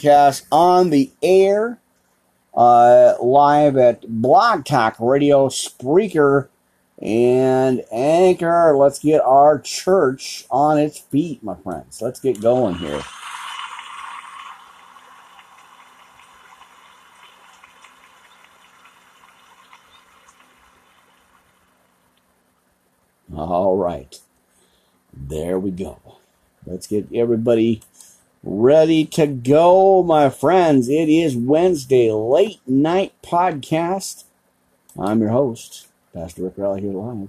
podcast on the air, uh, live at Blog Talk Radio, Spreaker, and Anchor. Let's get our church on its feet, my friends. Let's get going here. All right. There we go. Let's get everybody ready to go, my friends. It is Wednesday, late night podcast. I'm your host, Pastor Rick Raleigh here live.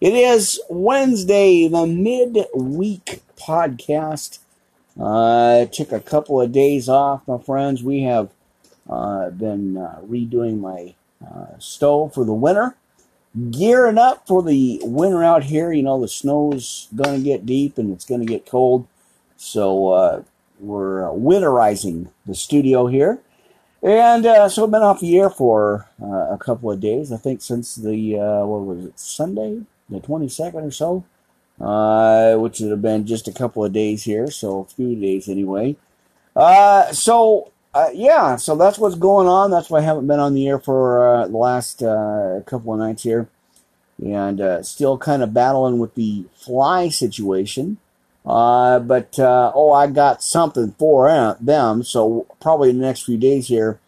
It is Wednesday, the midweek podcast. Uh, took a couple of days off, my friends. We have uh, been uh, redoing my uh, stove for the winter gearing up for the winter out here. You know, the snow's going to get deep and it's going to get cold. So uh, we're uh, winterizing the studio here. And uh, so I've been off the air for uh, a couple of days. I think since the, uh, what was it, Sunday, the 22nd or so, uh, which would have been just a couple of days here. So a few days anyway. so uh, yeah, so that's what's going on. That's why I haven't been on the air for the last couple of nights here. And still kind of battling with the fly situation. Uh, but, uh, oh, I got something for them. So probably in the next few days here,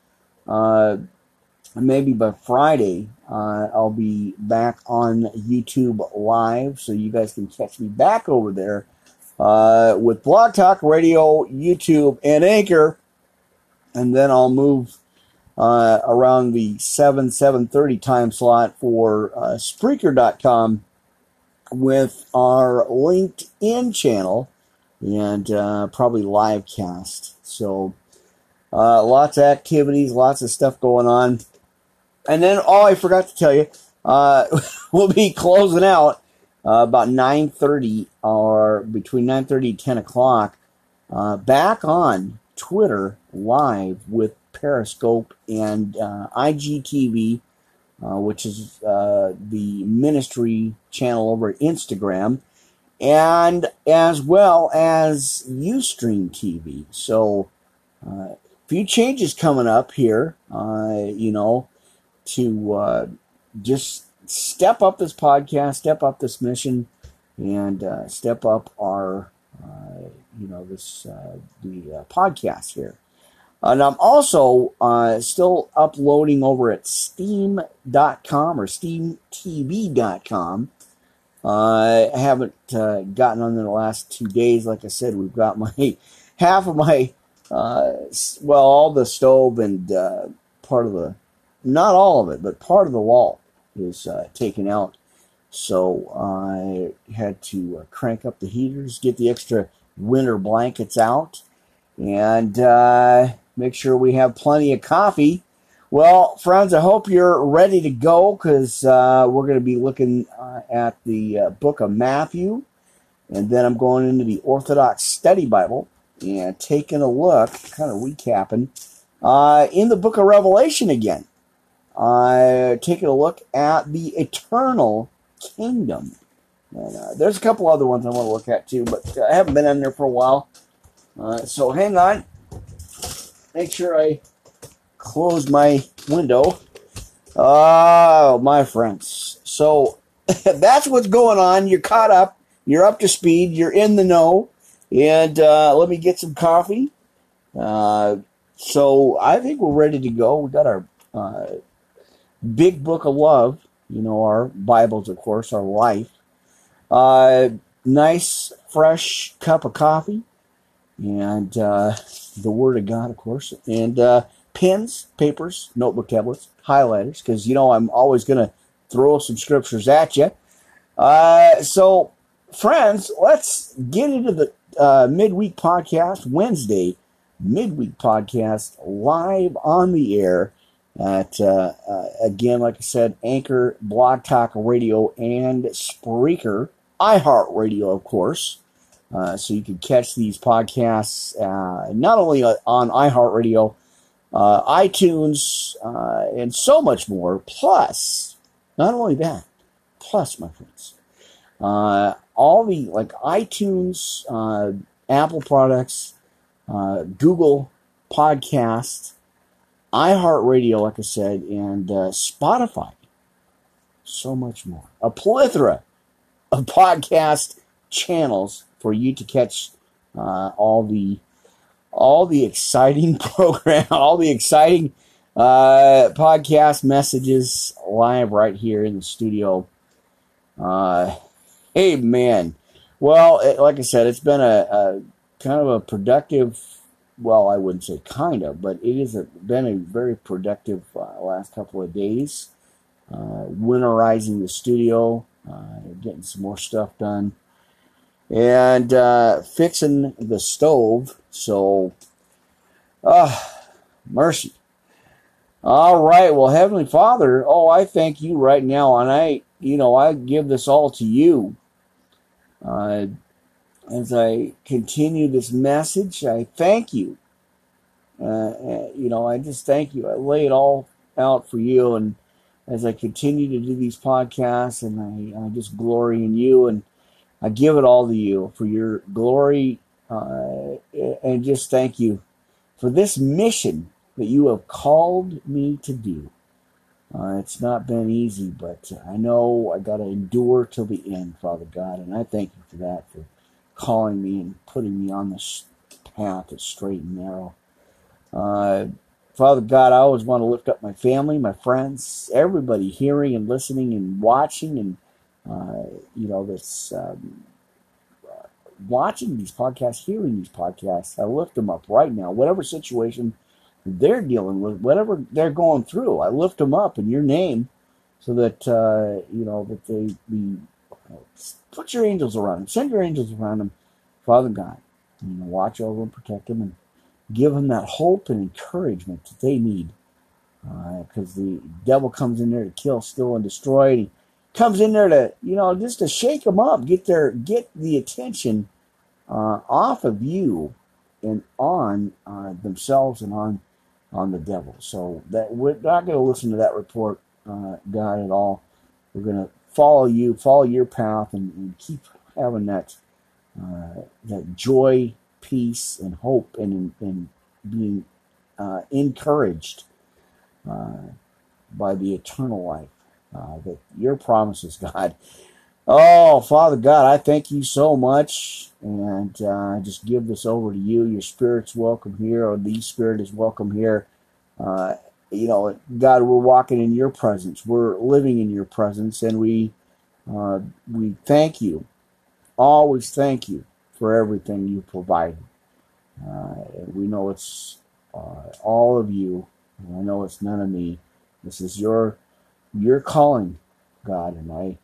maybe by Friday, I'll be back on YouTube Live. So you guys can catch me back over there with Blog Talk Radio, YouTube, and Anchor and then I'll move uh, around the 7 7.30 time slot for uh, Spreaker.com with our LinkedIn channel and uh, probably live cast. So uh, lots of activities, lots of stuff going on. And then, oh, I forgot to tell you, uh, we'll be closing out uh, about 9.30 or between 9.30 and 10 o'clock uh, back on Twitter live with Periscope and uh, IGTV, uh, which is uh, the ministry channel over Instagram, and as well as Ustream TV. So, a uh, few changes coming up here, uh, you know, to just step up this podcast, step up this mission, and step up our you know this the podcast here. And I'm also uh, still uploading over at steam.com or steamtv.com. Uh, I haven't uh, gotten on in the last two days. Like I said, we've got my half of my, uh, well, all the stove and uh, part of the, not all of it, but part of the wall is uh, taken out. So I had to crank up the heaters, get the extra winter blankets out, and uh, make sure we have plenty of coffee. Well, friends, I hope you're ready to go because uh, we're going to be looking uh, at the uh, book of Matthew, and then I'm going into the Orthodox Study Bible and taking a look, kind of recapping, uh, in the book of Revelation again. Taking a look at the eternal kingdom. And uh, there's a couple other ones I want to look at too, but uh, I haven't been in there for a while. So hang on. Make sure I close my window. Oh, my friends. So that's what's going on. You're caught up. You're up to speed. You're in the know. And uh, let me get some coffee. Uh, so I think we're ready to go. We got our uh, big book of love. You know, our Bibles, of course, our life. Uh, nice, fresh cup of coffee, and uh, the Word of God, of course, and uh, pens, papers, notebook tablets, highlighters, because you know I'm always going to throw some scriptures at you. Uh, so, friends, let's get into the uh, midweek podcast Wednesday midweek podcast live on the air at uh, uh, again, like I said, Anchor, Blog Talk Radio, and Spreaker iHeartRadio, of course. Uh, so you can catch these podcasts uh, not only on iHeartRadio, uh, iTunes, uh, and so much more. Plus, not only that, plus, my friends, uh, all the like iTunes, uh, Apple products, Google Podcast, iHeartRadio, like I said, and Spotify. So much more. A plethora of podcast channels for you to catch uh, all the all the exciting program, all the exciting uh, podcast messages live right here in the studio. Uh, hey man, well, it, like I said, it's been a, a, kind of a productive. Well, I wouldn't say kind of, but it has been a very productive uh, last couple of days. Uh, winterizing the studio, uh, getting some more stuff done and uh, fixing the stove. So, ah, mercy. All right. Well, Heavenly Father, oh, I thank you right now, and I, you know, I give this all to you. Uh, as I continue this message, I thank you. Uh, uh, you know, I just thank you. I lay it all out for you, and as I continue to do these podcasts, and I, I just glory in you and I give it all to you for your glory uh, and just thank you for this mission that you have called me to do. Uh, it's not been easy, but I know I got to endure till the end, Father God, and I thank you for that, for calling me and putting me on this path that's straight and narrow. Uh, Father God, I always want to lift up my family, my friends, everybody hearing and listening and watching and uh, you know, that's um, watching these podcasts, hearing these podcasts. I lift them up right now, whatever situation they're dealing with, whatever they're going through. I lift them up in your name, so that uh, you know that they be. Put your angels around them. Send your angels around them, Father God. You know, watch over and protect them, and give them that hope and encouragement that they need. Because uh, the devil comes in there to kill, steal, and destroy. And he comes in there to you know just to shake them up, get their get the attention uh, off of you and on uh, themselves and on on the devil. So that we're not going to listen to that report, uh, God, at all. We're going to follow you, follow your path, and, and keep having that uh, that joy, peace, and hope, and and being uh, encouraged uh, by the eternal life uh, that your promises, God. Oh, Father God, I thank you so much, and uh, I just give this over to you. Your Spirit's welcome here, or the Spirit is welcome here. Uh, you know, God, we're walking in your presence. We're living in your presence, and we uh, we thank you. Always thank you for everything you provide. Uh, we know it's uh, all of you. I know it's none of me. This is your your calling, God, and I,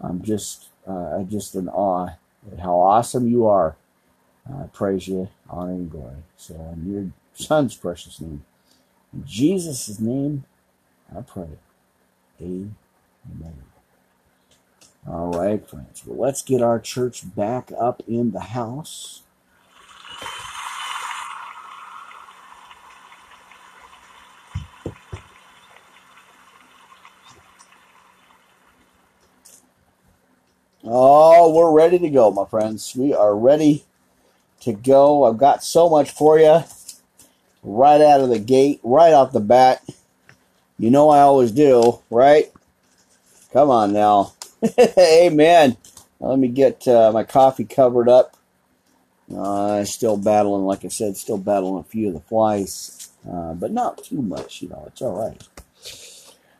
I'm just, uh, I just in awe at how awesome you are. I praise you, honor and glory. So in your Son's precious name, in Jesus' name, I pray. Amen. All right, friends. Well, let's get our church back up in the house. Oh, we're ready to go, my friends. We are ready to go. I've got so much for you right out of the gate, right off the bat. You know I always do, right? Come on now. Amen. Let me get uh, my coffee covered up. Uh, still battling, like I said, still battling a few of the flies, uh, but not too much. You know, it's all right.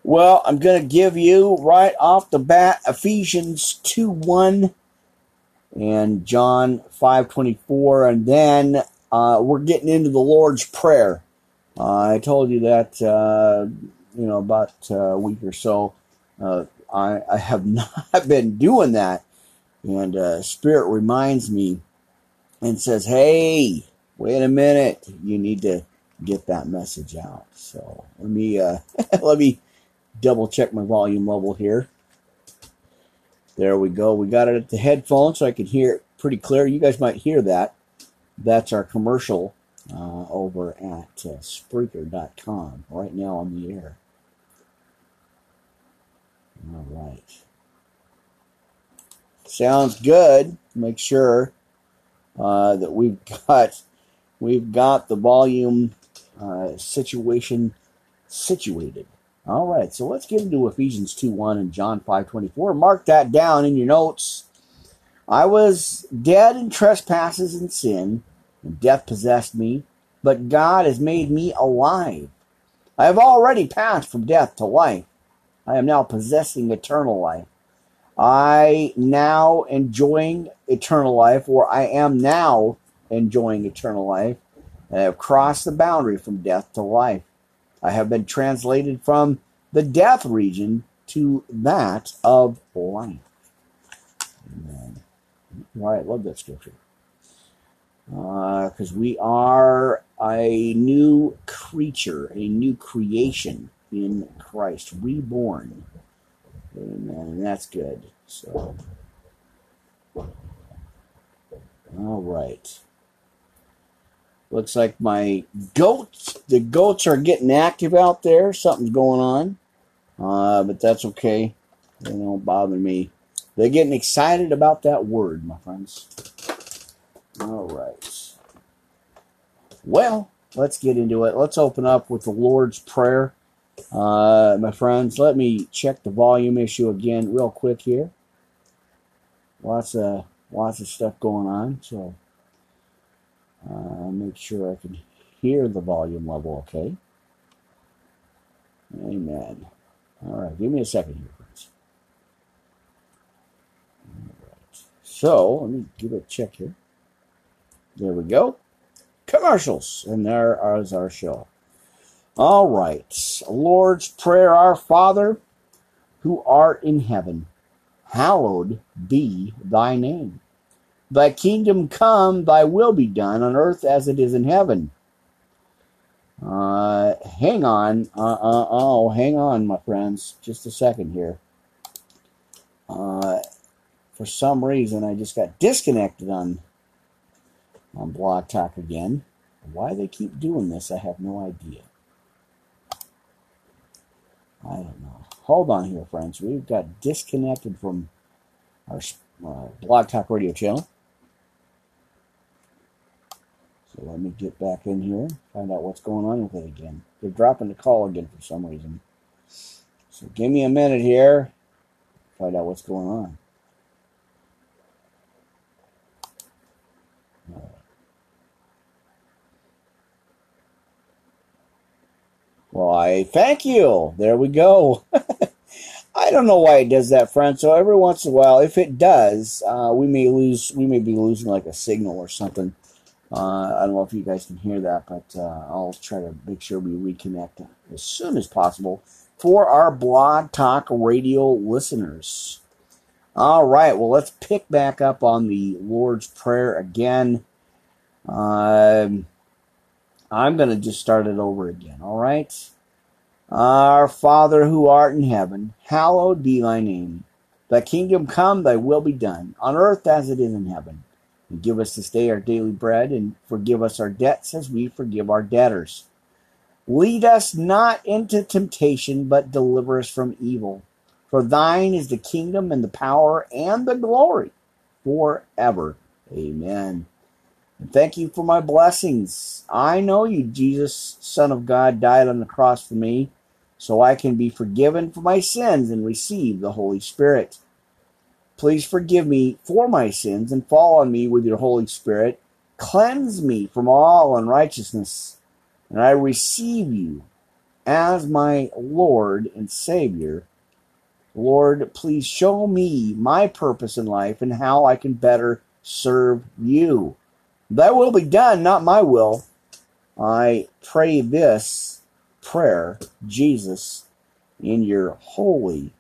Well, I'm going to give you right off the bat Ephesians 2 1 and John 5:24 and then uh, we're getting into the Lord's prayer. Uh, I told you that uh, you know about a week or so. Uh, I, I have not been doing that, and uh, Spirit reminds me and says, "Hey, wait a minute! You need to get that message out." So let me uh, let me double check my volume level here. There we go. We got it at the headphone, so I can hear it pretty clear. You guys might hear that. That's our commercial uh, over at uh, Spreaker.com right now on the air. All right. Sounds good. Make sure uh, that we've got we've got the volume uh, situation situated. All right, so let's get into Ephesians 2 1 and John five twenty four. Mark that down in your notes. I was dead in trespasses and sin, and death possessed me, but God has made me alive. I have already passed from death to life. I am now possessing eternal life. I now enjoying eternal life, or I am now enjoying eternal life. I have crossed the boundary from death to life. I have been translated from the death region to that of life. Amen. Why I love that scripture. Because uh, we are a new creature, a new creation in Christ, reborn. Amen. And that's good. So, all right. Looks like my goats, the goats are getting active out there. Something's going on. Uh, but that's okay. They don't bother me. They're getting excited about that word, my friends. All right. Well, let's get into it. Let's open up with the Lord's Prayer. Uh, my friends, let me check the volume issue again real quick here. Lots of lots of stuff going on, so uh, make sure I can hear the volume level okay. Amen. All right, give me a second here, friends. All right. So let me give a check here. There we go. Commercials, and there is our show. All right. Lord's Prayer, Our Father, who art in heaven, hallowed be thy name. Thy kingdom come, thy will be done on earth as it is in heaven. Uh, hang on. Uh, uh, oh, hang on, my friends. Just a second here. Uh, for some reason, I just got disconnected on on Blog Talk again. Why they keep doing this, I have no idea. I don't know. Hold on here, friends. We've got disconnected from our uh, Blog Talk Radio channel. Let me get back in here, find out what's going on with it again. They're dropping the call again for some reason. So give me a minute here, find out what's going on. Why, thank you. There we go. I don't know why it does that, friend. So every once in a while, if it does, uh, we may lose. We may be losing like a signal or something. Uh, I don't know if you guys can hear that, but uh, I'll try to make sure we reconnect as soon as possible for our Blog Talk Radio listeners. All right, well, let's pick back up on the Lord's Prayer again. Um, I'm going to just start it over again, all right? Our Father who art in heaven, hallowed be thy name. Thy kingdom come, thy will be done, on earth as it is in heaven. And give us this day our daily bread, and forgive us our debts as we forgive our debtors. Lead us not into temptation, but deliver us from evil. For thine is the kingdom and the power and the glory forever. Amen. And thank you for my blessings. I know you, Jesus, Son of God, died on the cross for me, so I can be forgiven for my sins and receive the Holy Spirit. Please forgive me for my sins and fall on me with your Holy Spirit. Cleanse me from all unrighteousness, and I receive you as my Lord and Savior. Lord, please show me my purpose in life and how I can better serve you. Thy will be done, not my will. I pray this prayer, Jesus, in your holy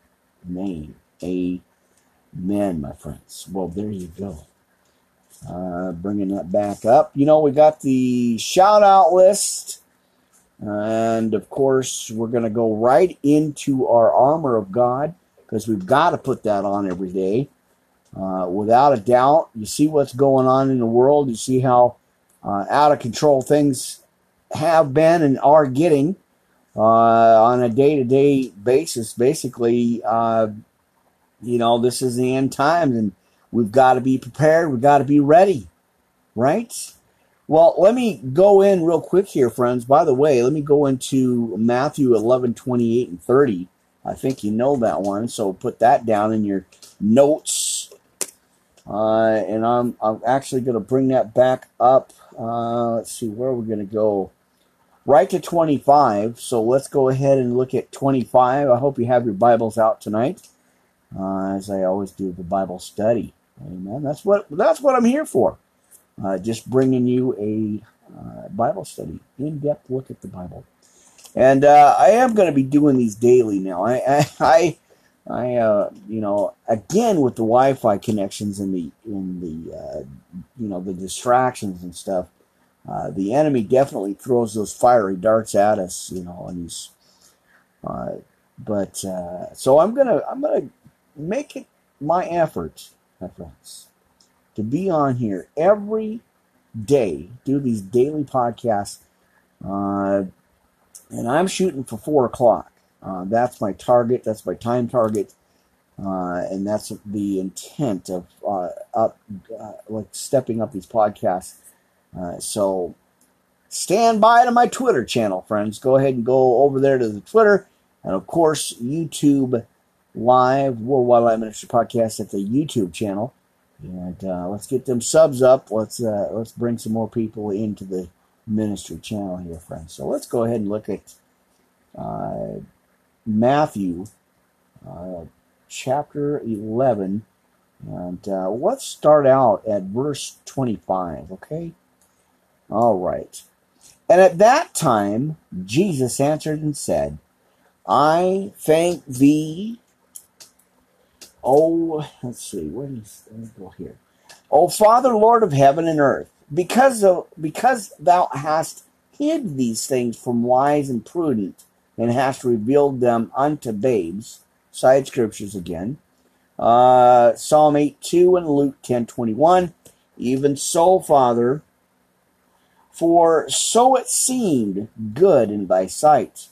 name. Amen. Man, my friends. Well, there you go. Uh, bringing that back up. You know, we got the shout out list. And of course, we're going to go right into our armor of God because we've got to put that on every day. Uh, without a doubt, you see what's going on in the world. You see how uh, out of control things have been and are getting uh, on a day to day basis. Basically, uh, you know, this is the end times and we've got to be prepared. We've got to be ready, right? Well, let me go in real quick here, friends. By the way, let me go into Matthew 11, 28, and 30. I think you know that one, so put that down in your notes. Uh, and I'm, I'm actually going to bring that back up. Uh, let's see, where we're we going to go? Right to 25. So let's go ahead and look at 25. I hope you have your Bibles out tonight, uh, as I always do the Bible study. Amen. That's what that's what I'm here for. Uh, just bringing you a uh, Bible study, in-depth look at the Bible. And uh, I am going to be doing these daily now. I, I, I, uh, you know, again with the Wi-Fi connections and the in the, uh, you know, the distractions and stuff. The enemy definitely throws those fiery darts at us, you know, and he's. but so I'm gonna I'm gonna make it my effort, my friends, to be on here every day, do these daily podcasts. Uh, and I'm shooting for four o'clock. Uh, that's my target. That's my time target. Uh, and that's the intent of uh, up, uh, like stepping up these podcasts. Uh, so stand by to my Twitter channel, friends. Go ahead and go over there to the Twitter, and of course YouTube Live Worldwide Live Ministry Podcast at the YouTube channel. And uh, let's get them subs up. Let's uh, let's bring some more people into the ministry channel here, friends. So let's go ahead and look at uh, Matthew uh, chapter 11. And uh, let's start out at verse 25, okay? All right. And at that time, Jesus answered and said, I thank thee, Oh, let's see. Where is? Let go here. Oh, Father, Lord of heaven and earth, because of because thou hast hid these things from wise and prudent, and hast revealed them unto babes. Side scriptures again. Uh, Psalm 8 2 and Luke ten twenty one. Even so, Father, for so it seemed good in thy sight.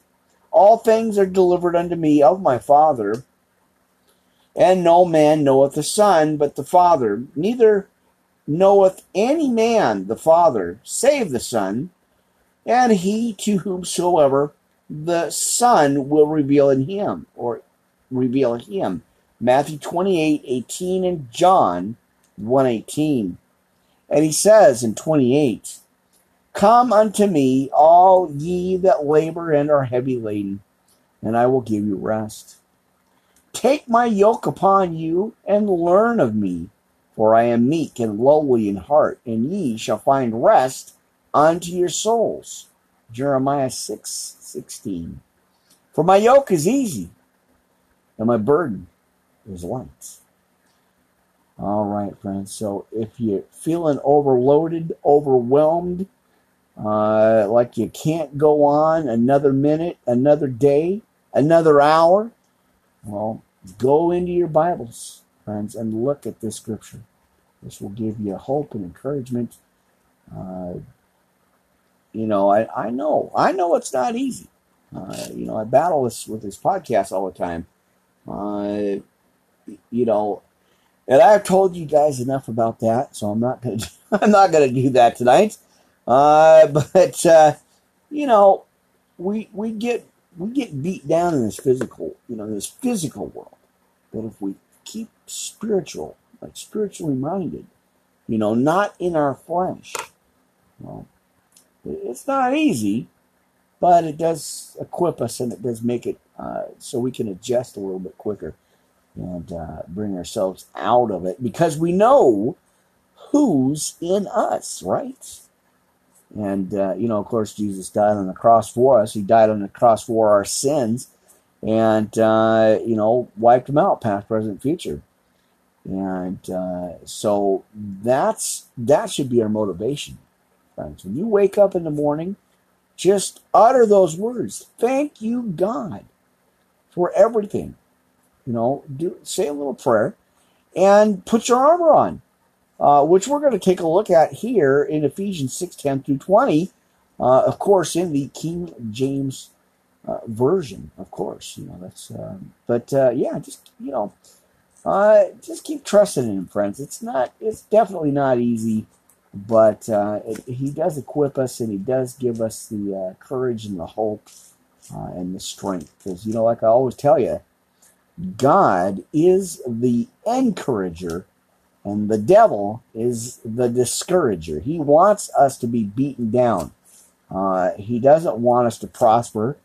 All things are delivered unto me of my Father and no man knoweth the Son but the Father, neither knoweth any man the Father save the Son, and he to whomsoever the Son will reveal in him, or reveal him. Matthew 28, 18, and John 1, 18. And he says in 28, Come unto me, all ye that labor and are heavy laden, and I will give you rest. Take my yoke upon you and learn of me, for I am meek and lowly in heart, and ye shall find rest unto your souls. Jeremiah 6 16. For my yoke is easy, and my burden is light. All right, friends. So if you're feeling overloaded, overwhelmed, uh, like you can't go on another minute, another day, another hour, well, go into your Bibles, friends, and look at this scripture. This will give you hope and encouragement. Uh, you know, I, I know, I know it's not easy. Uh, you know, I battle this with this podcast all the time. Uh, you know, and I've told you guys enough about that, so I'm not gonna, I'm not gonna do that tonight. Uh, but uh, you know, we we get we get beat down in this physical, you know, this physical world. But if we keep spiritual, like spiritually minded, you know, not in our flesh, well, it's not easy, but it does equip us and it does make it uh, so we can adjust a little bit quicker and uh, bring ourselves out of it because we know who's in us, right? And, uh, you know, of course, Jesus died on the cross for us. He died on the cross for our sins and, uh, you know, wiped them out, past, present, future. And uh, so that's that should be our motivation, friends. When you wake up in the morning, just utter those words. Thank you, God, for everything. You know, do say a little prayer and put your armor on uh, which we're going to take a look at here in Ephesians 6 10 through 20. Uh, of course, in the King James uh, version, of course, you know that's. Um, but uh, yeah, just you know, uh, just keep trusting in him, friends. It's not. It's definitely not easy. but it, He does equip us and He does give us the courage and the hope and the strength. Because, you know, like I always tell you, God is the encourager and the devil is the discourager. He wants us to be beaten down. Uh, he doesn't want us to prosper.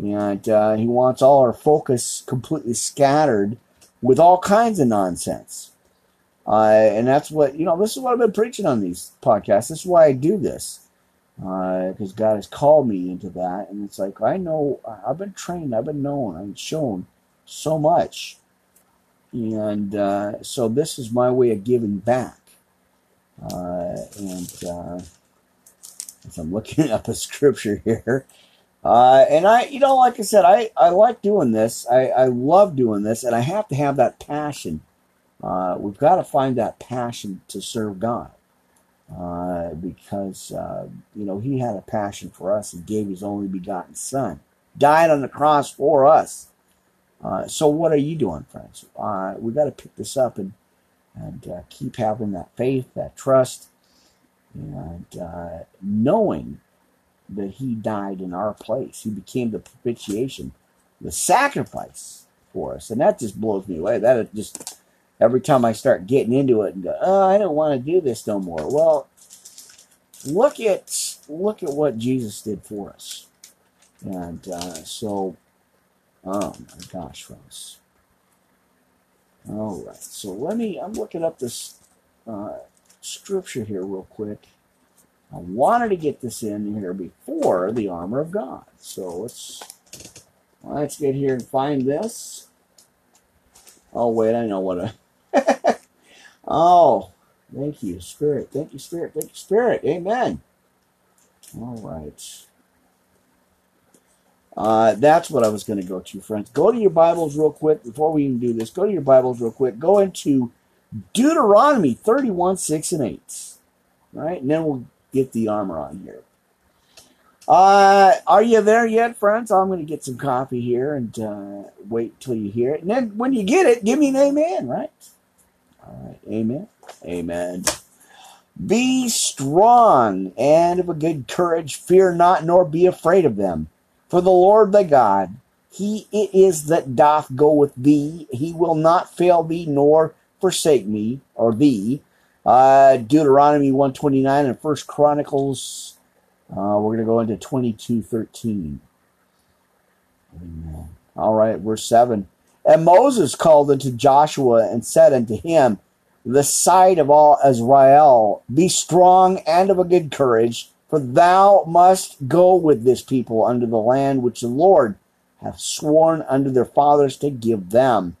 And uh, he wants all our focus completely scattered with all kinds of nonsense. Uh, and that's what, you know, this is what I've been preaching on these podcasts. This is why I do this. Because uh, God has called me into that. And it's like, I know, I've been trained, I've been known, I've been shown so much. And uh, so this is my way of giving back. Uh, and uh, as I'm looking up a scripture here, uh, and I, you know, like I said, I, I like doing this. I, I love doing this, and I have to have that passion. Uh, we've got to find that passion to serve God. Uh, because, you know, He had a passion for us and gave His only begotten Son, died on the cross for us. Uh, so, what are you doing, friends? Uh, we got to pick this up and, and uh, keep having that faith, that trust, and knowing that he died in our place. He became the propitiation, the sacrifice for us. And that just blows me away. That just, every time I start getting into it and go, oh, I don't want to do this no more. Well, look at, look at what Jesus did for us. And uh, so, oh my gosh, friends. All right. So let me, I'm looking up this uh, scripture here real quick. I wanted to get this in here before the armor of God. So let's let's get here and find this. Oh wait, I know what I. oh, thank you, Spirit. Thank you, Spirit. Thank you, Spirit. Amen. All right. Uh, that's what I was going to go to, friends. Go to your Bibles real quick before we even do this. Go to your Bibles real quick. Go into Deuteronomy 31, 6, and 8. All right, and then we'll get the armor on here. Uh, are you there yet, friends? I'm going to get some coffee here and uh, wait till you hear it. And then when you get it, give me an amen, right? All right, amen. Amen. Be strong and of a good courage. Fear not, nor be afraid of them. For the Lord thy God, he it is that doth go with thee. He will not fail thee, nor forsake me, or thee. Uh, Deuteronomy 129 and First Chronicles. Uh, we're going to go into 22:13. Amen. All right, verse 7. And Moses called unto Joshua and said unto him, The sight of all Israel, be strong and of a good courage, for thou must go with this people unto the land which the Lord hath sworn unto their fathers to give them,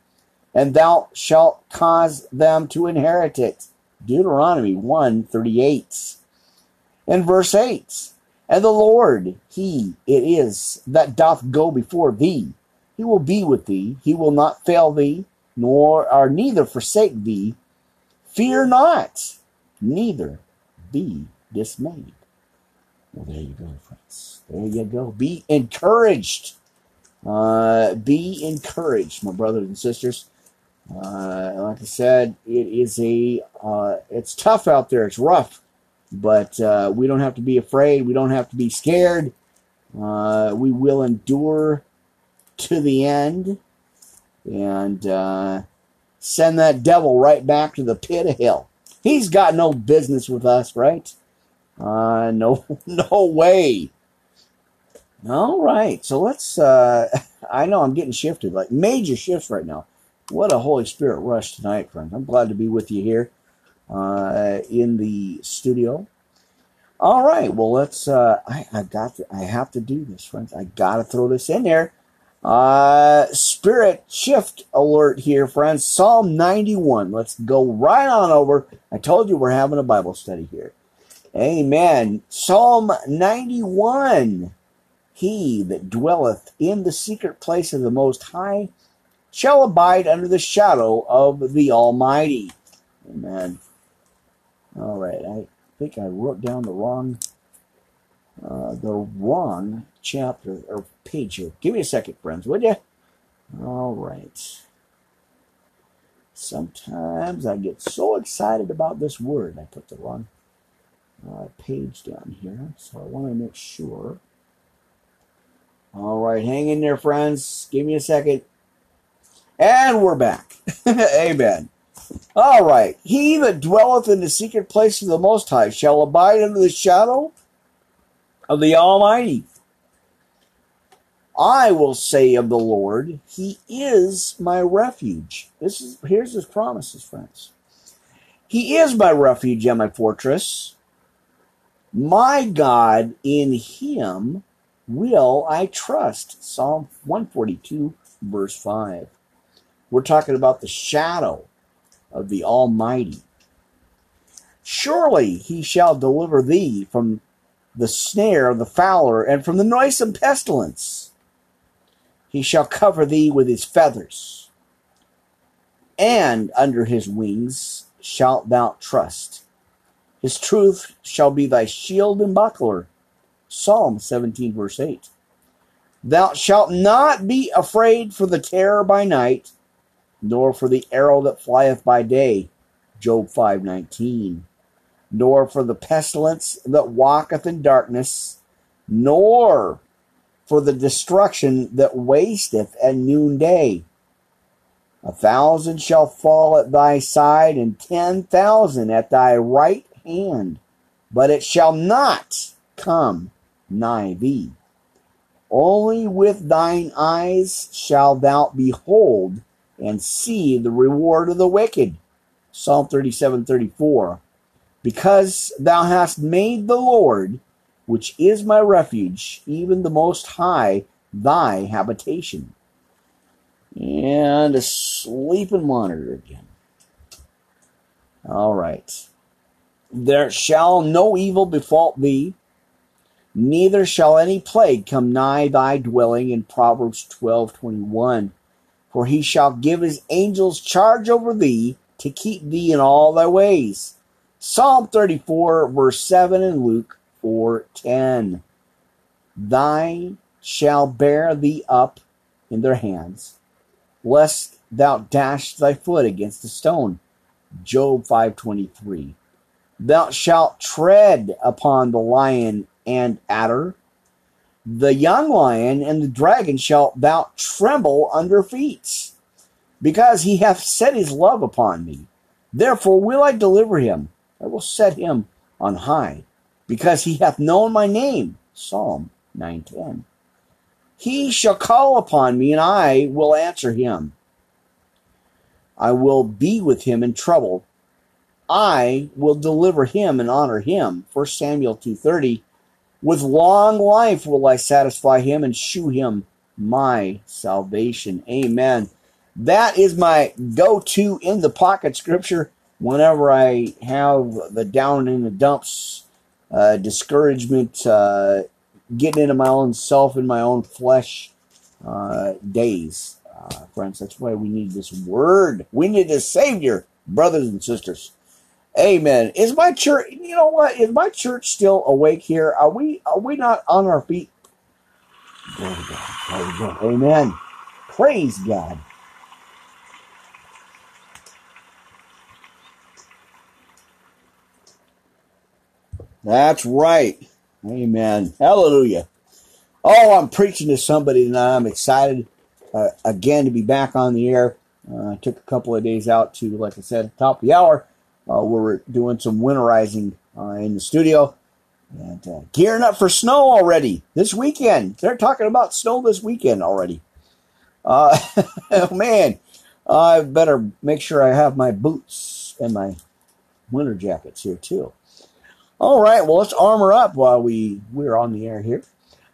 and thou shalt cause them to inherit it Deuteronomy 1 38. And verse 8 And the Lord, He it is that doth go before thee. He will be with thee. He will not fail thee, nor or neither forsake thee. Fear not, neither be dismayed. Well, there you go, friends. There you go. Be encouraged. Uh, be encouraged, my brothers and sisters. Uh, like I said, it is a uh, it's tough out there. It's rough, but uh, we don't have to be afraid. We don't have to be scared. Uh, we will endure to the end and uh, send that devil right back to the pit of hell. He's got no business with us, right? Uh, no, no way. All right, so let's. Uh, I know I'm getting shifted, like major shifts right now. What a Holy Spirit rush tonight, friends. I'm glad to be with you here uh, in the studio. All right, well, let's. Uh, I, I got. To, I have to do this, friends. I got to throw this in there. Uh, spirit shift alert here, friends. Psalm 91. Let's go right on over. I told you we're having a Bible study here. Amen. Psalm 91. He that dwelleth in the secret place of the Most High shall abide under the shadow of the Almighty. Amen. All right, I think I wrote down the wrong, uh, the wrong chapter or page here. Give me a second, friends, would you? All right. Sometimes I get so excited about this word, I put the wrong uh, page down here, so I want to make sure. All right, hang in there, friends. Give me a second. And we're back. Amen. All right. He that dwelleth in the secret place of the Most High shall abide under the shadow of the Almighty. I will say of the Lord, He is my refuge. This is here's His promises, friends. He is my refuge and my fortress. My God, in Him will I trust. Psalm 142, verse 5. We're talking about the shadow of the Almighty. Surely he shall deliver thee from the snare of the fowler and from the noisome pestilence. He shall cover thee with his feathers, and under his wings shalt thou trust. His truth shall be thy shield and buckler. Psalm 17, verse 8. Thou shalt not be afraid for the terror by night, nor for the arrow that flieth by day. Job 5:19. Nor for the pestilence that walketh in darkness, nor for the destruction that wasteth at noonday. A thousand shall fall at thy side, and ten thousand at thy right hand, but it shall not come nigh thee. Only with thine eyes shalt thou behold and see the reward of the wicked. Psalm 37 34. Because thou hast made the Lord, which is my refuge, even the Most High, thy habitation. And a sleeping monitor again. All right. There shall no evil befall thee, neither shall any plague come nigh thy dwelling in Proverbs 12:21 for he shall give his angels charge over thee to keep thee in all thy ways. Psalm 34 verse 7 and Luke 4:10 Thy shall bear thee up in their hands lest thou dash thy foot against a stone. Job 5:23 Thou shalt tread upon the lion and adder. The young lion and the dragon shalt thou tremble under feet, because he hath set his love upon me. Therefore will I deliver him. I will set him on high, because he hath known my name. Psalm 910. He shall call upon me, and I will answer him. I will be with him in trouble. I will deliver him and honor him. 1 Samuel 2.30 with long life will I satisfy him and shew him my salvation. Amen. That is my go to in the pocket scripture whenever I have the down in the dumps, uh, discouragement, uh, getting into my own self and my own flesh uh, days. Uh, friends, that's why we need this word. We need a Savior, brothers and sisters. Amen. Is my church? You know what? Is my church still awake here? Are we? Are we not on our feet? Glory to God. Glory to God. Amen. Praise God. That's right. Amen. Hallelujah. Oh, I'm preaching to somebody tonight. I'm excited uh, again to be back on the air. Uh, I took a couple of days out to, like I said, top of the hour uh, we're doing some winterizing uh, in the studio and uh, gearing up for snow already this weekend. They're talking about snow this weekend already. Uh, oh man, I better make sure I have my boots and my winter jackets here too. All right, well let's armor up while we we're on the air here.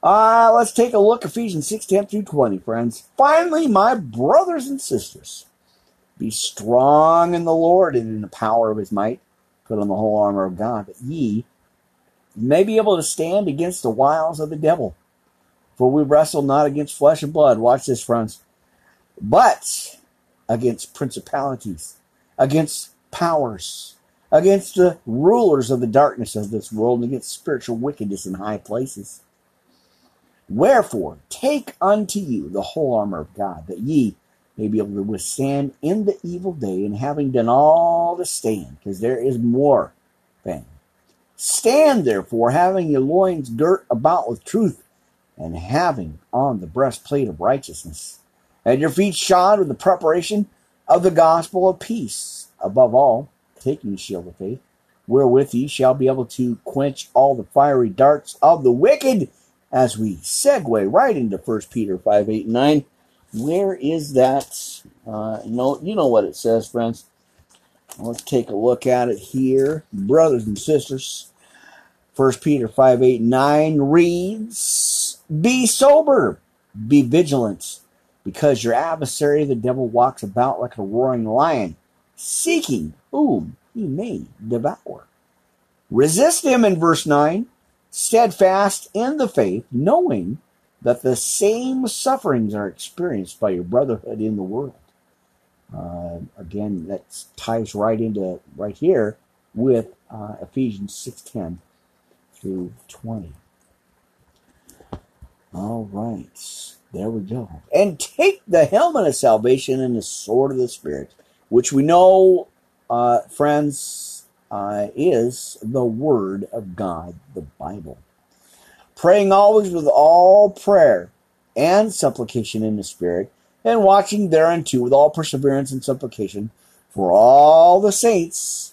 Uh, let's take a look Ephesians 6, 10 through 20, friends. Finally, my brothers and sisters, be strong in the Lord and in the power of his might. Put on the whole armor of God, that ye may be able to stand against the wiles of the devil. For we wrestle not against flesh and blood. Watch this, friends. But against principalities, against powers, against the rulers of the darkness of this world, and against spiritual wickedness in high places. Wherefore, take unto you the whole armor of God, that ye may be able to withstand in the evil day and having done all to stand, because there is more thing. Stand therefore, having your loins girt about with truth, and having on the breastplate of righteousness, and your feet shod with the preparation of the gospel of peace. Above all, taking the shield of faith, wherewith ye shall be able to quench all the fiery darts of the wicked. As we segue right into 1 Peter 5 8 and 9, where is that? Uh, know, you know what it says, friends. Let's take a look at it here. Brothers and sisters, 1 Peter 5 8 9 reads, Be sober, be vigilant, because your adversary, the devil, walks about like a roaring lion, seeking whom he may devour. Resist him in verse 9, steadfast in the faith, knowing that the same sufferings are experienced by your brotherhood in the world. Uh, again, that ties right into right here with uh, Ephesians 6:10 through 20. All right, there we go. And take the helmet of salvation and the sword of the Spirit, which we know, uh, friends, uh, is the Word of God, the Bible. Praying always with all prayer and supplication in the Spirit and watching thereunto with all perseverance and supplication for all the saints,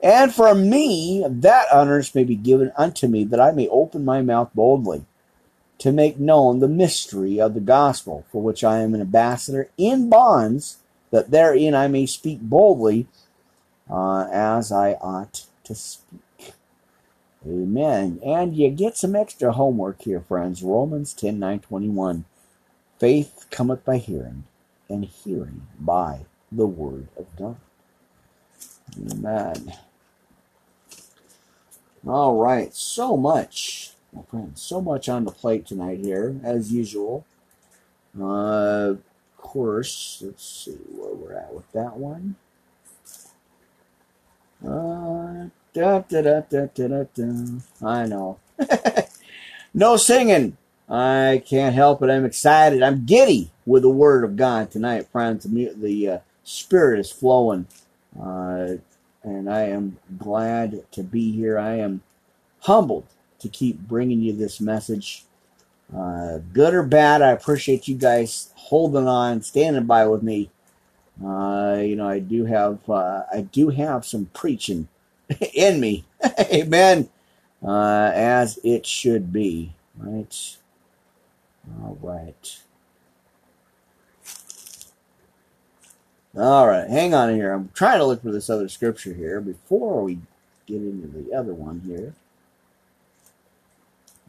and for me, that honors may be given unto me, that I may open my mouth boldly to make known the mystery of the gospel, for which I am an ambassador in bonds, that therein I may speak boldly uh, as I ought to speak. Amen. And you get some extra homework here, friends. Romans 10 9 21. Faith cometh by hearing, and hearing by the word of God. Amen. All right, so much, my friends, so much on the plate tonight here, as usual. Uh, of course, let's see where we're at with that one. Uh, da, da, da, da, da, da, I know. no singing. I can't help it. I'm excited. I'm giddy with the Word of God tonight, friends. The, uh, Spirit is flowing, uh, and I am glad to be here. I am humbled to keep bringing you this message. Uh, good or bad, I appreciate you guys holding on, standing by with me. Uh, you know, I do have uh, I do have some preaching in me. Amen. Uh, as it should be, right? All right. All right, hang on here. I'm trying to look for this other scripture here before we get into the other one here.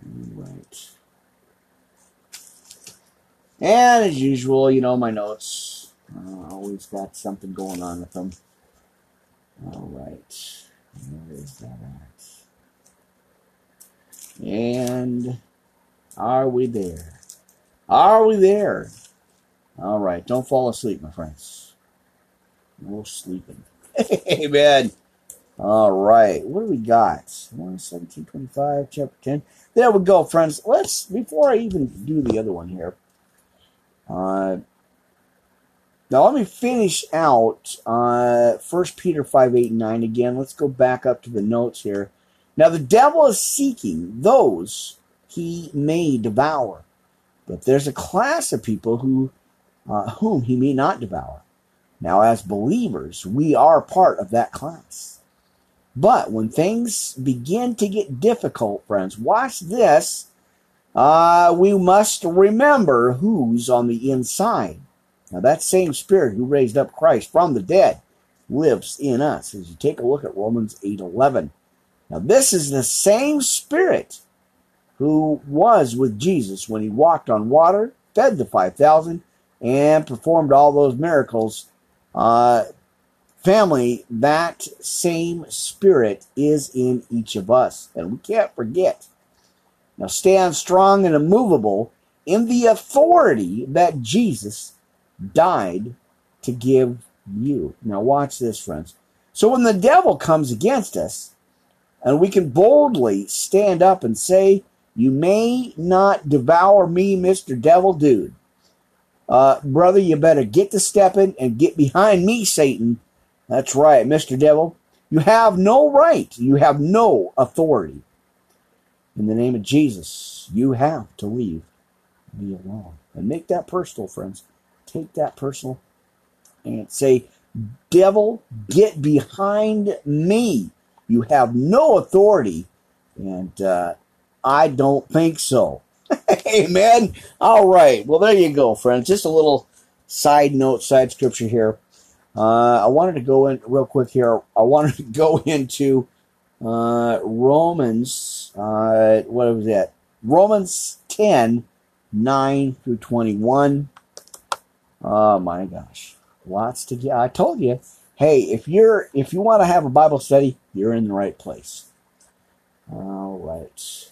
All right. And as usual, you know, my notes uh, always got something going on with them. All right. And are we there? Are we there? All right. Don't fall asleep, my friends. No sleeping. Amen. All right. What do we got? 1725, chapter 10. There we go, friends. Let's, before I even do the other one here, uh, now let me finish out uh, 1 Peter 5, 8, and 9 again. Let's go back up to the notes here. Now the devil is seeking those he may devour. But there's a class of people who, uh, whom he may not devour. Now, as believers, we are part of that class. But when things begin to get difficult, friends, watch this. Uh, we must remember who's on the inside. Now, that same Spirit who raised up Christ from the dead lives in us. As you take a look at Romans 8 11. Now, this is the same Spirit who was with Jesus when he walked on water, fed the 5,000, and performed all those miracles. Uh, family, that same spirit is in each of us, and we can't forget. Now, stand strong and immovable in the authority that Jesus died to give you. Now, watch this, friends. So, when the devil comes against us, and we can boldly stand up and say, you may not devour me, Mr. Devil Dude. Uh, brother, you better get to stepping and get behind me, Satan. That's right, Mr. Devil. You have no right. You have no authority. In the name of Jesus, you have to leave me alone. And make that personal, friends. Take that personal and say, Devil, get behind me. You have no authority. And uh, I don't think so. Amen. All right. Well, there you go, friends. Just a little side note, side scripture here. Uh, I wanted to go in real quick here. I wanted to go into uh, Romans, uh, what was that? Romans 10, 9 through 21. Oh my gosh. Lots to get. I told you, hey, if you're if you want to have a Bible study, you're in the right place. All right.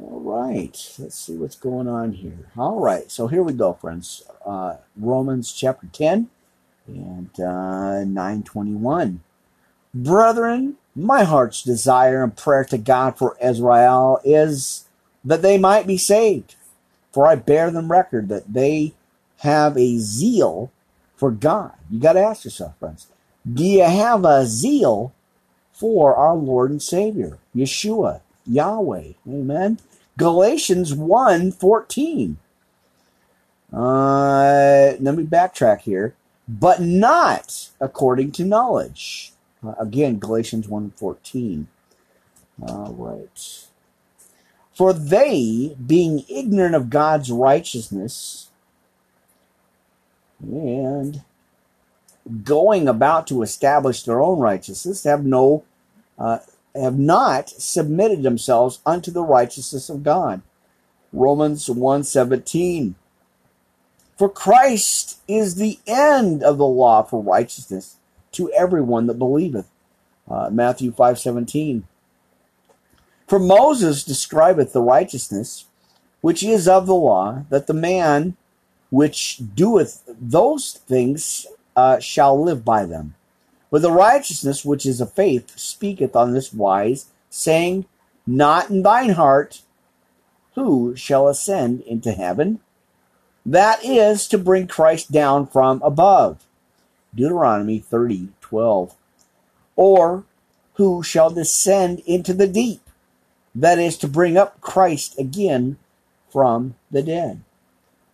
All right. Let's see what's going on here. All right. So here we go, friends. Uh, Romans chapter 10 and uh, 921. Brethren, my heart's desire and prayer to God for Israel is that they might be saved. For I bear them record that they have a zeal for God. You got to ask yourself, friends, do you have a zeal for our Lord and Savior, Yeshua, Yahweh? Amen. Galatians 1 14. Uh, let me backtrack here. But not according to knowledge. Uh, again, Galatians 1 14. All right. For they, being ignorant of God's righteousness, and going about to establish their own righteousness, have no uh, have not submitted themselves unto the righteousness of God. Romans 1:17 For Christ is the end of the law for righteousness to everyone that believeth. Uh, Matthew 5:17 For Moses describeth the righteousness which is of the law that the man which doeth those things uh, shall live by them. But the righteousness which is of faith speaketh on this wise, saying, Not in thine heart, who shall ascend into heaven? That is to bring Christ down from above. Deuteronomy 30, 12. Or, who shall descend into the deep? That is to bring up Christ again from the dead.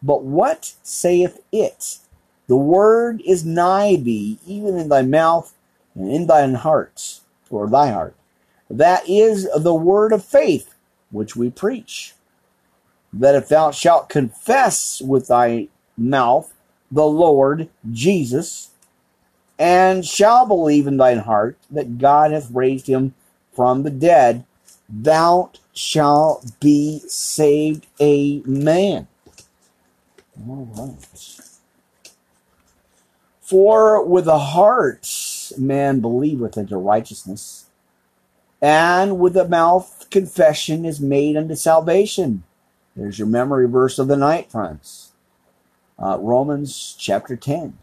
But what saith it? The word is nigh thee, even in thy mouth and in thine heart, or thy heart. That is the word of faith which we preach. That if thou shalt confess with thy mouth the Lord Jesus, and shall believe in thine heart that God hath raised him from the dead, thou shalt be saved. Amen. All right. For with the heart man believeth unto righteousness, and with the mouth confession is made unto salvation. There's your memory verse of the night, friends. Uh, Romans chapter 10.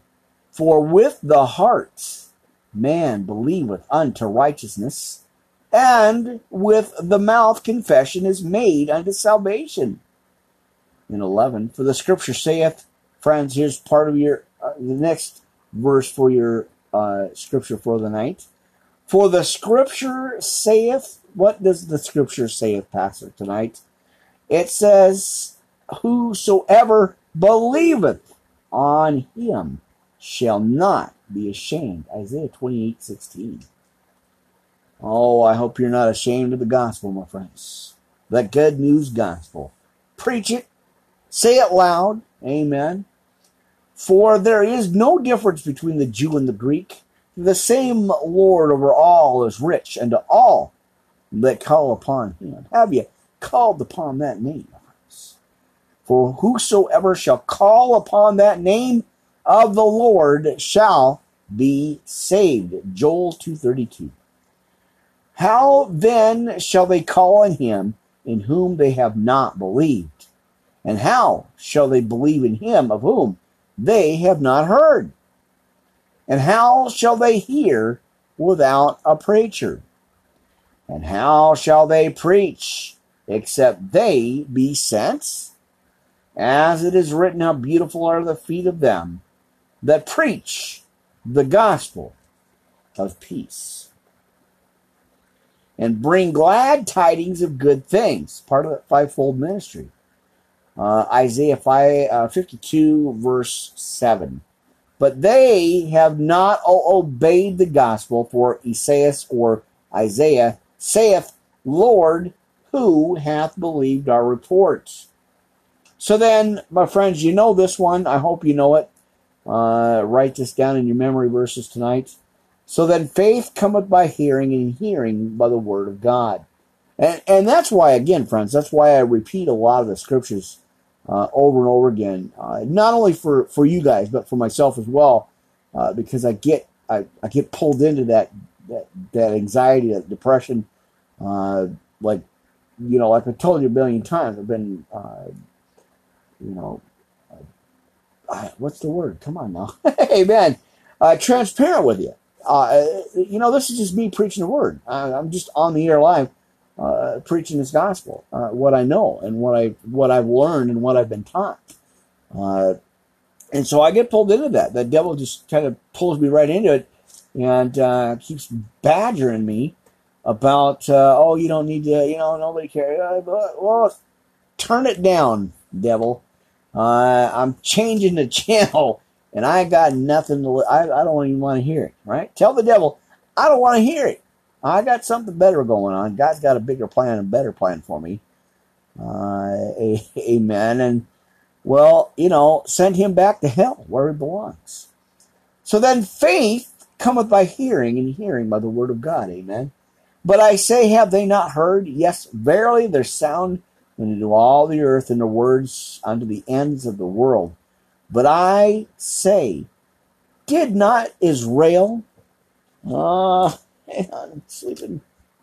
For with the heart man believeth unto righteousness, and with the mouth confession is made unto salvation in 11. For the scripture saith, friends, here's part of your, uh, the next verse for your uh, scripture for the night. For the scripture saith, what does the scripture saith, Pastor, tonight? It says, Whosoever believeth on him shall not be ashamed. Isaiah 28 16. Oh, I hope you're not ashamed of the gospel, my friends. The good news gospel. Preach it, Say it loud. Amen. For there is no difference between the Jew and the Greek. The same Lord over all is rich, unto all that call upon him. Have you called upon that name? For whosoever shall call upon that name of the Lord shall be saved. Joel 2:32. How then shall they call on him in whom they have not believed? And how shall they believe in him of whom they have not heard? And how shall they hear without a preacher? And how shall they preach except they be sent? As it is written, how beautiful are the feet of them that preach the gospel of peace and bring glad tidings of good things. Part of that fivefold ministry. Uh, Isaiah 5, uh, 52, verse 7. But they have not obeyed the gospel, for Esaias or Isaiah saith, Lord, who hath believed our reports? So then, my friends, you know this one. I hope you know it. Uh, write this down in your memory verses tonight. So then faith cometh by hearing, and hearing by the word of God. And, and that's why, again, friends, that's why I repeat a lot of the scriptures uh, over and over again, uh, not only for, for you guys, but for myself as well, uh, because I get I, I get pulled into that that, that anxiety, that depression. Uh, like, you know, like I told you a billion times, I've been, uh, you know, uh, what's the word? Come on now. man, transparent with you. Uh, you know, this is just me preaching the word. I, am just on the air live, uh, preaching this gospel, uh, what I know and what I what I've learned and what I've been taught. Uh, and so I get pulled into that. The devil just kind of pulls me right into it and uh, keeps badgering me about, uh, oh, you don't need to, you know, nobody cares. well, turn it down, devil. I'm changing the channel and I got nothing to. I, I don't even want to hear it. Right? Tell the devil, I don't want to hear it. I got something better going on. God's got a bigger plan a better plan for me. Uh, amen. And well, you know, send him back to hell where he belongs. So then faith cometh by hearing, and hearing by the word of God. Amen. But I say, have they not heard? Yes, verily, their sound into all the earth, and the words unto the ends of the world. But I say, did not Israel? Uh, I'm sleeping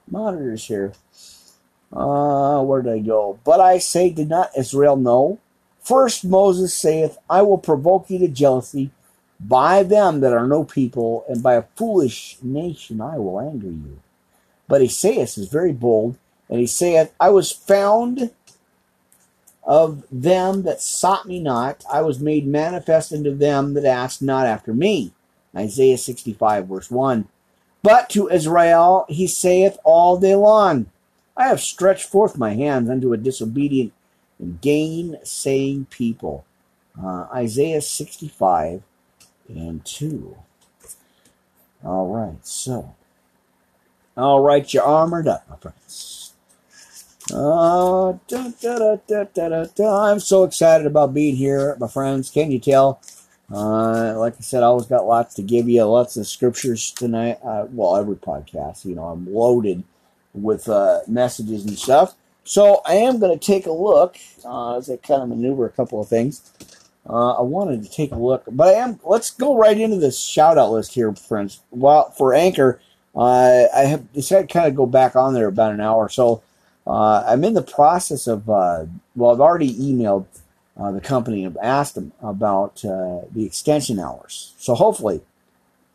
monitors here. Uh, where did I go? But I say, did not Israel know? First Moses saith, I will provoke you to jealousy by them that are no people, and by a foolish nation I will anger you. But Esaias is very bold, and he saith, I was found of them that sought me not, I was made manifest unto them that asked not after me. Isaiah 65, verse 1. But to Israel he saith all day long, I have stretched forth my hands unto a disobedient and gainsaying people. Uh, Isaiah 65 and 2. All right, so. All right, you're armored up, my friends. Uh, da, da, da, I'm so excited about being here, my friends. Can you tell? Uh, like I said, I always got lots to give you, lots of scriptures tonight. Uh, well, every podcast, you know, I'm loaded with uh, messages and stuff. So I am going to take a look uh, as I kind of maneuver a couple of things. Uh, I wanted to take a look, but I am. Let's go right into this shout out list here, friends. Well, for Anchor, uh, I have decided to kind of go back on there about an hour. So uh, I'm in the process of, uh, well, I've already emailed uh, the company and asked them about uh, the extension hours. So hopefully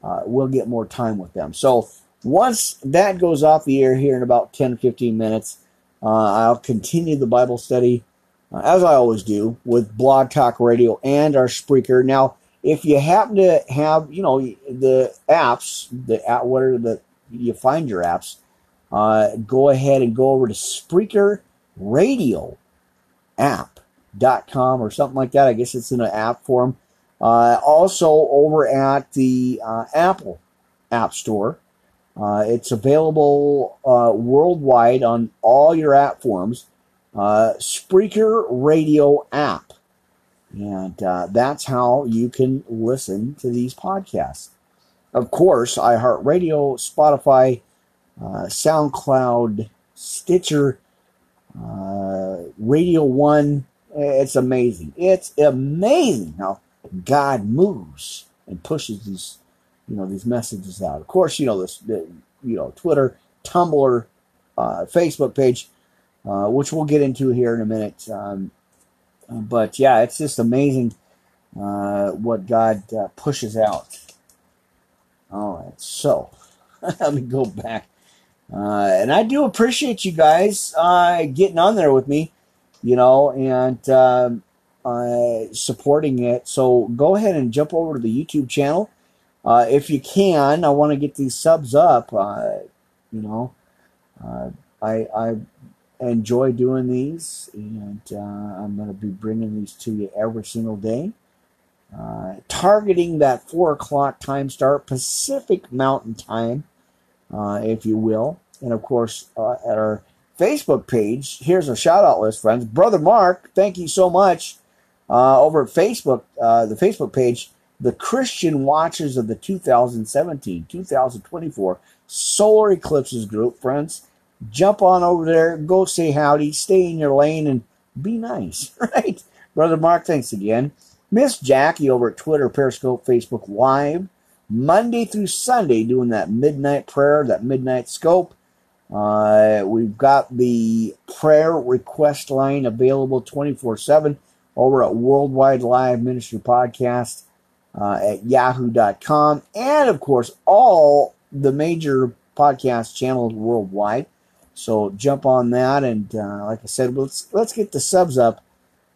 uh, we'll get more time with them. So once that goes off the air here in about 10 15 minutes, uh, I'll continue the Bible study as I always do with Blog Talk Radio and our Spreaker. Now, if you happen to have, you know, the apps, the what are the, you find your apps, uh, go ahead and go over to Spreaker Radio app.com or something like that. I guess it's in an app form. Uh, also over at the uh, Apple App Store. Uh, it's available uh, worldwide on all your app forms. Uh, Spreaker Radio app. And uh, that's how you can listen to these podcasts. Of course, iHeartRadio, Spotify, SoundCloud, Stitcher, uh, Radio One. It's amazing. It's amazing how God moves and pushes these, you know, these messages out. Of course, you know this, the, you know, Twitter, Tumblr, uh, Facebook page, uh, which we'll get into here in a minute. Um, but yeah, it's just amazing uh, what God uh, pushes out. All right, so let me go back uh, and I do appreciate you guys uh, getting on there with me, you know, and um, uh, supporting it. So go ahead and jump over to the YouTube channel Uh, if you can, I want to get these subs up. Uh, you know, I, I enjoy doing these, and I'm going to be bringing these to you every single day. Targeting that 4 o'clock time start, Pacific Mountain Time, uh, if you will. And of course, uh, at our Facebook page, here's a shout out list, friends. Brother Mark, thank you so much. Uh, over at Facebook, uh, the Facebook page, the Christian Watchers of the 2017 2024 Solar Eclipses group, friends. Jump on over there, go say howdy, stay in your lane, and be nice, right? Brother Mark, thanks again. Miss Jackie over at Twitter, Periscope, Facebook Live, Monday through Sunday, doing that midnight prayer, that midnight scope. Uh, we've got the prayer request line available 24 7 over at Worldwide Live Ministry Podcast uh, at yahoo.com. And of course, all the major podcast channels worldwide. So jump on that. And uh, like I said, let's, let's get the subs up,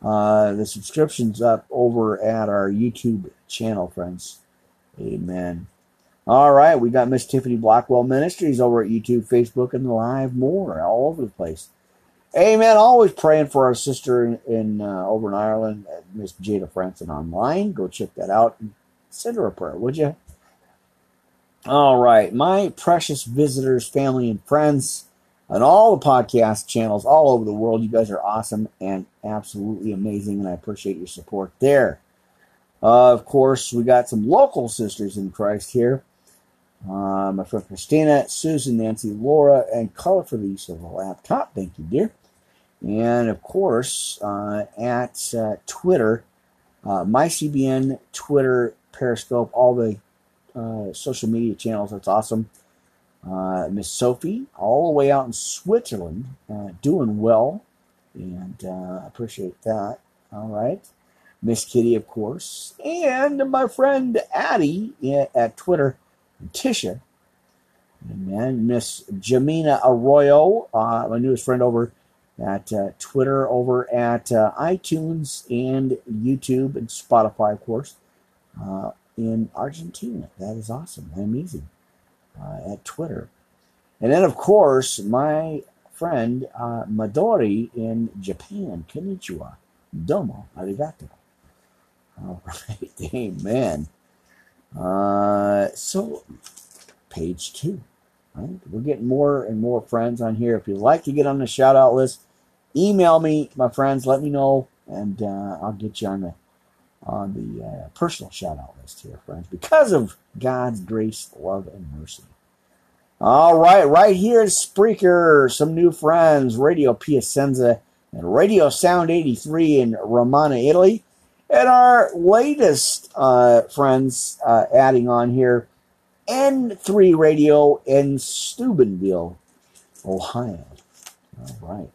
uh, the subscriptions up over at our YouTube channel, friends. Amen. All right, we got Miss Tiffany Blackwell Ministries over at YouTube, Facebook, and live more all over the place. Amen. Always praying for our sister in, in uh, over in Ireland, Miss Jada Franson online. Go check that out and send her a prayer, would you? All right, my precious visitors, family, and friends, on all the podcast channels all over the world. You guys are awesome and absolutely amazing, and I appreciate your support there. Uh, of course, we got some local sisters in Christ here. Uh, my friend Christina, Susan, Nancy, Laura, and Color for the use of the laptop. Thank you, dear. And of course, uh, at uh, Twitter, uh, MyCBN, Twitter, Periscope, all the uh, social media channels. That's awesome. Uh, Miss Sophie, all the way out in Switzerland, uh, doing well, and appreciate that. All right. Miss Kitty, of course, and my friend Addie at Twitter Tisha. And Miss Jamina Arroyo, uh, my newest friend over at uh, Twitter, over at uh, iTunes and YouTube and Spotify, of course, uh, in Argentina. That is awesome. Amazing. Uh, at Twitter. And then, of course, my friend uh, Madori in Japan. Konnichiwa. Domo. Arigato. All right. Amen. Uh, so, page two. Right? We're getting more and more friends on here. If you'd like to get on the shout out list, email me, my friends. Let me know, and uh, I'll get you on the on the uh, personal shout out list here, friends, because of God's grace, love, and mercy. All right, right here is Spreaker, some new friends, Radio Piacenza and Radio Sound 83 in Romana, Italy. And our latest uh, friends uh, adding on here, N3 Radio in Steubenville, Ohio. All right.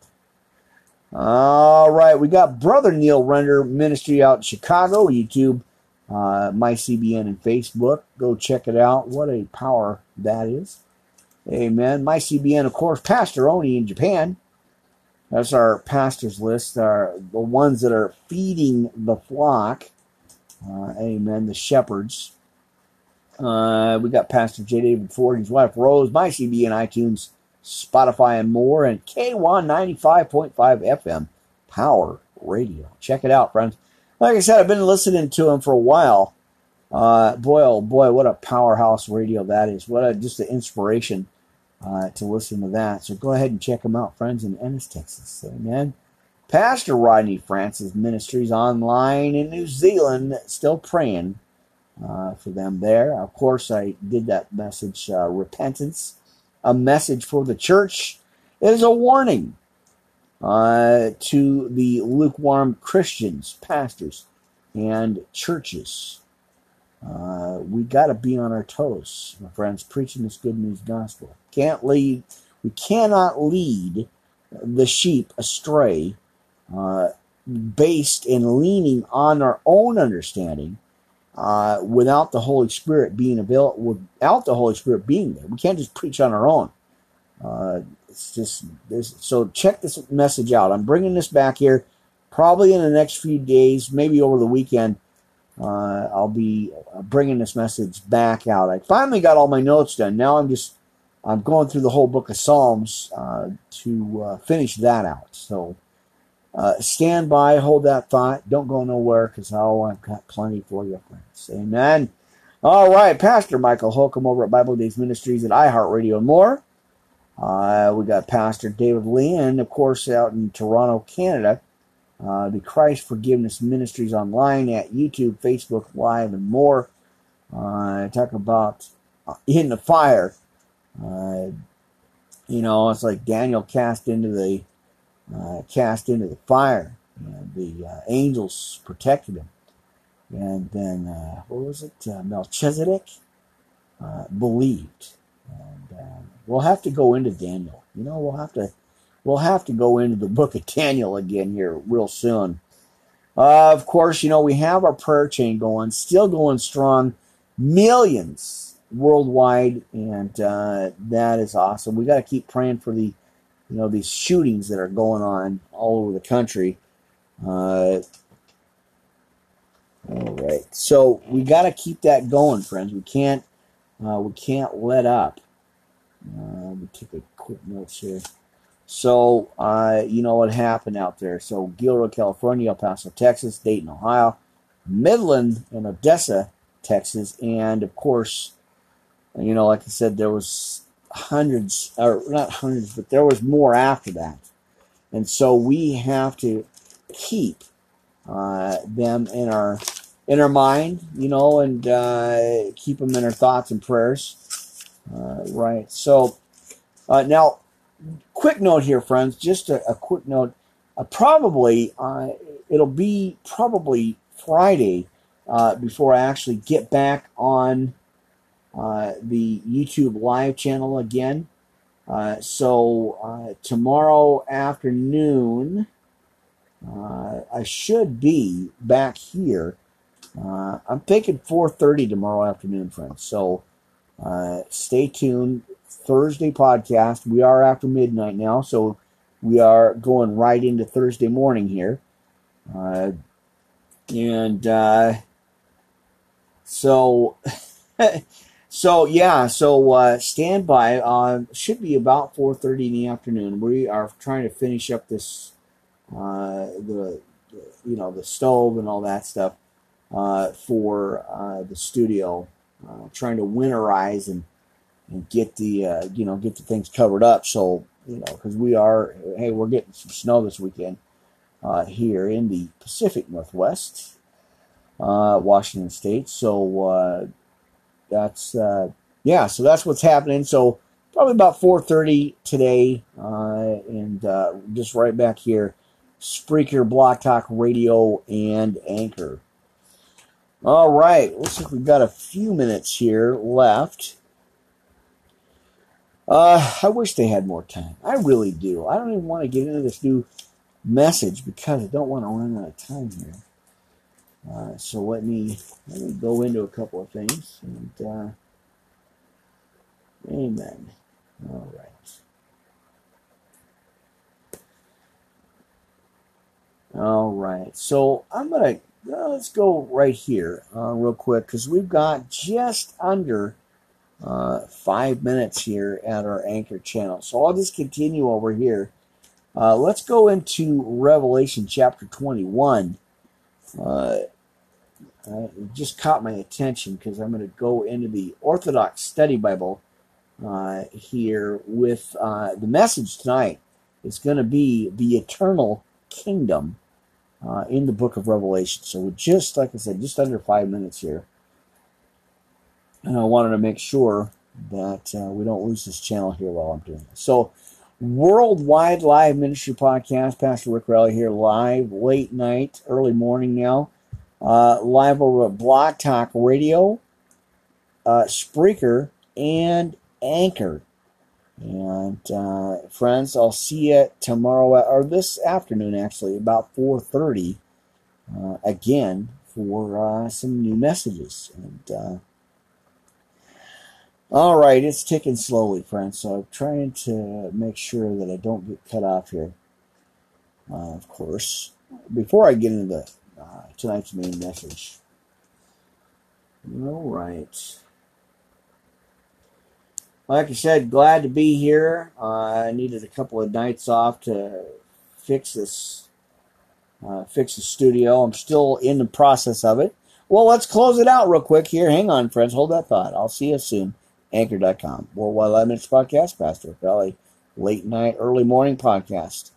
All right, we got Brother Neil Render Ministry out in Chicago, YouTube, uh, MyCBN, and Facebook. Go check it out. What a power that is. Amen. MyCBN, of course, Pastor Oni in Japan. That's our pastors list, are the ones that are feeding the flock. Uh, amen. The shepherds. Uh, we got Pastor J. David Ford, his wife Rose, MyCBN iTunes, Spotify, and more, and K1 95.5 FM Power Radio. Check it out, friends. Like I said, I've been listening to him for a while. Uh, boy, oh boy, what a powerhouse radio that is. What a, just an inspiration uh, to listen to that. So go ahead and check them out, friends, in Ennis, Texas. Amen. Pastor Rodney Francis Ministries online in New Zealand, still praying uh, for them there. Of course, I did that message, uh, repentance, a message for the church. It is a warning uh, to the lukewarm Christians, pastors, and churches. Uh, we got to be on our toes, my friends, preaching this good news gospel. Can't lead, we cannot lead the sheep astray, uh, based in leaning on our own understanding, uh, without the Holy Spirit being available, without the Holy Spirit being there. We can't just preach on our own. Uh, it's just this. So check this message out. I'm bringing this back here, probably in the next few days, maybe over the weekend uh, I'll be bringing this message back out. I finally got all my notes done. Now I'm just I'm going through the whole book of Psalms uh, to uh, finish that out. So uh, stand by, hold that thought. Don't go nowhere because oh, I've got plenty for you, friends. Amen. All right, Pastor Michael Holcomb over at Bible Days Ministries at iHeartRadio and more. Uh, we got Pastor David Lee, of course, out in Toronto, Canada, uh, the Christ Forgiveness Ministries online at YouTube, Facebook Live, and more. Uh, talk about uh, in the fire. Uh, you know, it's like Daniel cast into the uh, cast into the fire. The uh, angels protected him. And then, uh, what was it? Uh, Melchizedek uh, believed. And um, we'll have to go into Daniel. You know, we'll have to we'll have to go into the book of Daniel again here real soon. Of course, you know, we have our prayer chain going, still going strong. Millions worldwide, and uh, that is awesome. We got to keep praying for the, you know, these shootings that are going on all over the country. Uh, all right. So we got to keep that going, friends. We can't uh, we can't let up. Uh, let me take a quick notes here. So uh, you know what happened out there. So Gilroy, California, El Paso, Texas, Dayton, Ohio, Midland and Odessa, Texas, and of course, you know, like I said, there was hundreds, or not hundreds, but there was more after that. And so we have to keep uh, them in our in our mind, you know, and uh, keep them in our thoughts and prayers. Uh, right. So uh, now, quick note here, friends. Just a, a quick note. Uh, probably uh, it'll be probably Friday before I actually get back on the YouTube live channel again. so tomorrow afternoon. Uh, I should be back here. Uh, I'm thinking 4:30 tomorrow afternoon, friends. So uh, stay tuned. Thursday podcast. We are after midnight now, so we are going right into Thursday morning here, uh, and uh, so. So yeah, so uh, stand by. Uh, should be about 4:30 in the afternoon. We are trying to finish up this uh, the, you know the stove and all that stuff uh, for uh, the studio, uh, trying to winterize and and get the uh, you know get the things covered up. So you know because we are hey we're getting some snow this weekend uh, here in the Pacific Northwest, Washington State. So that's uh, yeah, so that's what's happening. So probably about 4:30 today, uh, and uh, just right back here Spreaker, Blog Talk Radio, and Anchor. All right, looks like we've got a few minutes here left. Uh, I wish they had more time. I really do. I don't even want to get into this new message because I don't want to run out of time here. Uh, so let me let me go into a couple of things and uh, amen. All right. All right, so I'm gonna uh, let's go right here uh, real quick because we've got just under uh, five minutes here at our anchor channel. So I'll just continue over here. Uh, let's go into Revelation chapter 21. Uh, it just caught my attention because I'm going to go into the Orthodox Study Bible uh, here with the message tonight. It's going to be the eternal kingdom uh, in the book of Revelation. So we're just, like I said, just under five minutes here. And I wanted to make sure that uh, we don't lose this channel here while I'm doing this. So, Worldwide Live Ministry Podcast, Pastor Rick Riley here, live, late night, early morning now. Uh, live over at Talk Radio, uh, Spreaker, and Anchor. And uh, friends, I'll see you tomorrow or this afternoon, actually, about 4:30, uh, again for uh, some new messages. And uh, all right, it's ticking slowly, friends. So I'm trying to make sure that I don't get cut off here. Uh, of course, before I get into the, uh, tonight's main message. All right. Like I said, glad to be here. Uh, I needed a couple of nights off to fix this, uh, fix the studio. I'm still in the process of it. Well, let's close it out real quick here. Hang on, friends. Hold that thought. I'll see you soon. Anchor.com. Worldwide Live Ministry Podcast. Pastor Valley late night, early morning podcast.